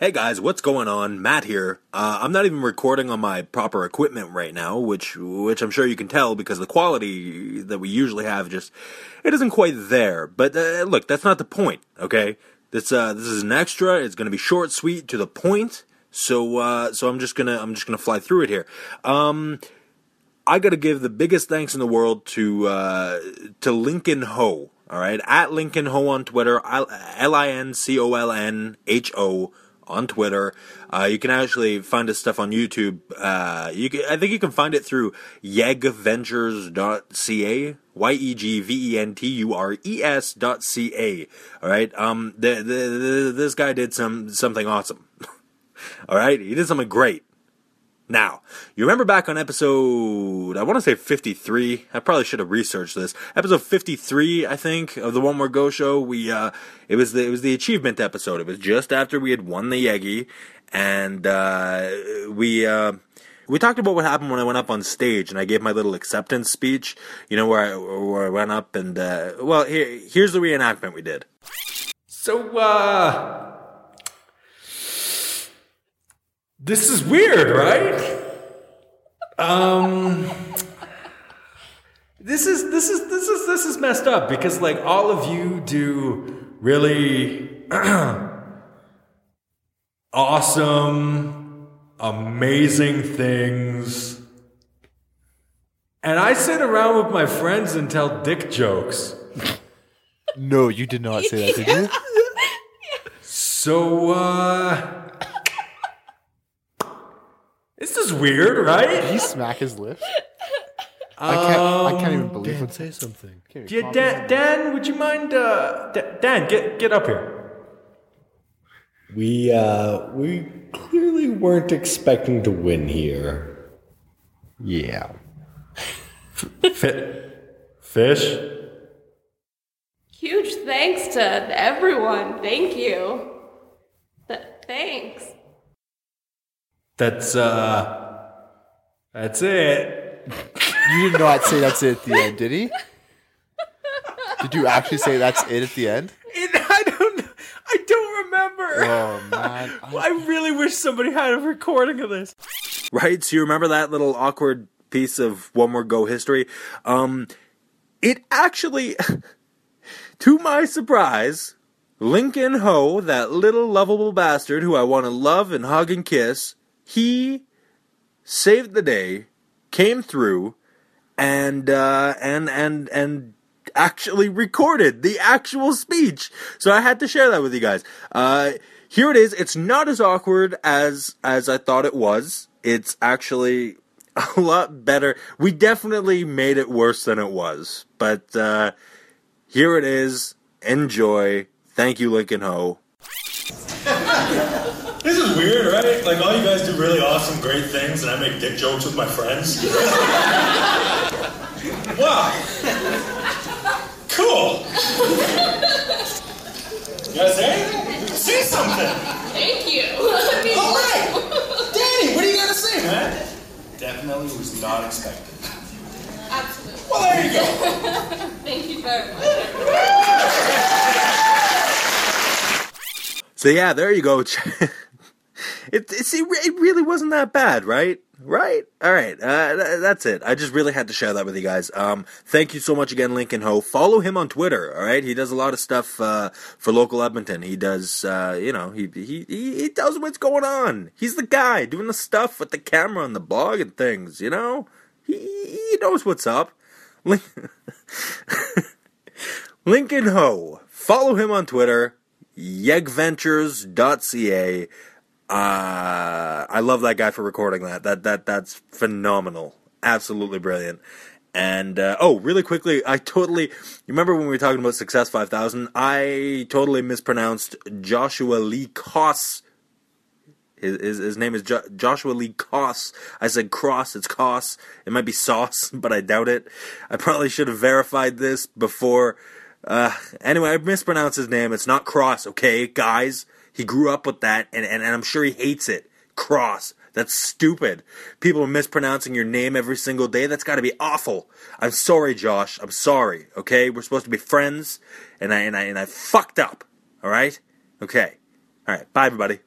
Hey guys, what's going on? Matt here. Uh, I'm not even recording on my proper equipment right now, which which I'm sure you can tell because the quality that we usually have just it isn't quite there. But uh, look, that's not the point. Okay, this uh, this is an extra. It's going to be short, sweet, to the point. So uh, so I'm just gonna I'm just gonna fly through it here. Um, I got to give the biggest thanks in the world to uh, to Lincoln Ho. All right, at Lincoln Ho on Twitter, L I N C O L N H O on Twitter. Uh, you can actually find his stuff on YouTube. Uh, you can, I think you can find it through yegventures.ca. Y e g v e n t u r e s dot c a. All right. Um. The, the, the, this guy did some something awesome. All right. He did something great. Now, you remember back on episode, I want to say 53. I probably should have researched this. Episode 53, I think, of the One More Go show. We, uh, it was the, it was the achievement episode. It was just after we had won the Yegi. And, uh, we, uh, we talked about what happened when I went up on stage and I gave my little acceptance speech, you know, where I, where I went up and, uh, well, here, here's the reenactment we did. So, uh, This is weird, right? Um This is this is this is this is messed up because like all of you do really awesome amazing things. And I sit around with my friends and tell dick jokes. No, you did not say that, did you? So uh this is weird, right? Did he smack his lips? I can't. I can't even believe Dan, it. say something. Yeah, Dan, Dan, would you mind? Uh, Da- Dan, get get up here. We uh we clearly weren't expecting to win here. Yeah. Fi- fish. Huge thanks to everyone. Thank you. Th- thanks. That's uh, that's it. You did not say that's it at the end, did he? Did you actually say that's it at the end? I don't. I don't remember. Oh man. I really wish somebody had a recording of this. right? So you remember that little awkward piece of One More Go history? Um, it actually, to my surprise, Lincoln Ho, that little lovable bastard who I want to love and hug and kiss, he saved the day, came through, and uh, and and and actually recorded the actual speech. So I had to share that with you guys. Uh, here it is. It's not as awkward as as I thought it was. It's actually a lot better. We definitely made it worse than it was. But uh, here it is. Enjoy. Thank you, Lincoln Ho. This is weird, right? Like all you guys do really awesome, great things, and I make dick jokes with my friends. wow. Cool. You guys say? Say something. Thank you. I mean, All right. Danny, what do you got to say, man? Definitely was not expected. absolutely. Well, there you go. Thank you very much. So yeah, there you go. It, it, it really wasn't that bad, right? Right? All right. Uh, th- that's it. I just really had to share that with you guys. Um, thank you so much again, Lincoln Ho. Follow him on Twitter. All right. He does a lot of stuff uh, for local Edmonton. He does, uh, you know, he, he he tells what's going on. He's the guy doing the stuff with the camera and the blog and things. You know, he he knows what's up. Lin- Lincoln Ho. Follow him on Twitter. Yegventures.ca. Uh, I love that guy for recording that. That that that's phenomenal. Absolutely brilliant. And uh, oh, really quickly, I totally you remember when we were talking about Success Five Thousand? I totally mispronounced Joshua Lee Koss. His, his, his name is jo- Joshua Lee Koss. I said cross, it's Koss. It might be sauce, but I doubt it. I probably should have verified this before. Uh, anyway, I mispronounced his name. It's not Cross, okay, guys? He grew up with that, and, and, and I'm sure he hates it. Cross. That's stupid. People are mispronouncing your name every single day. That's got to be awful. I'm sorry, Josh. I'm sorry. Okay, we're supposed to be friends, and I and I and I fucked up. All right. Okay. All right. Bye, everybody.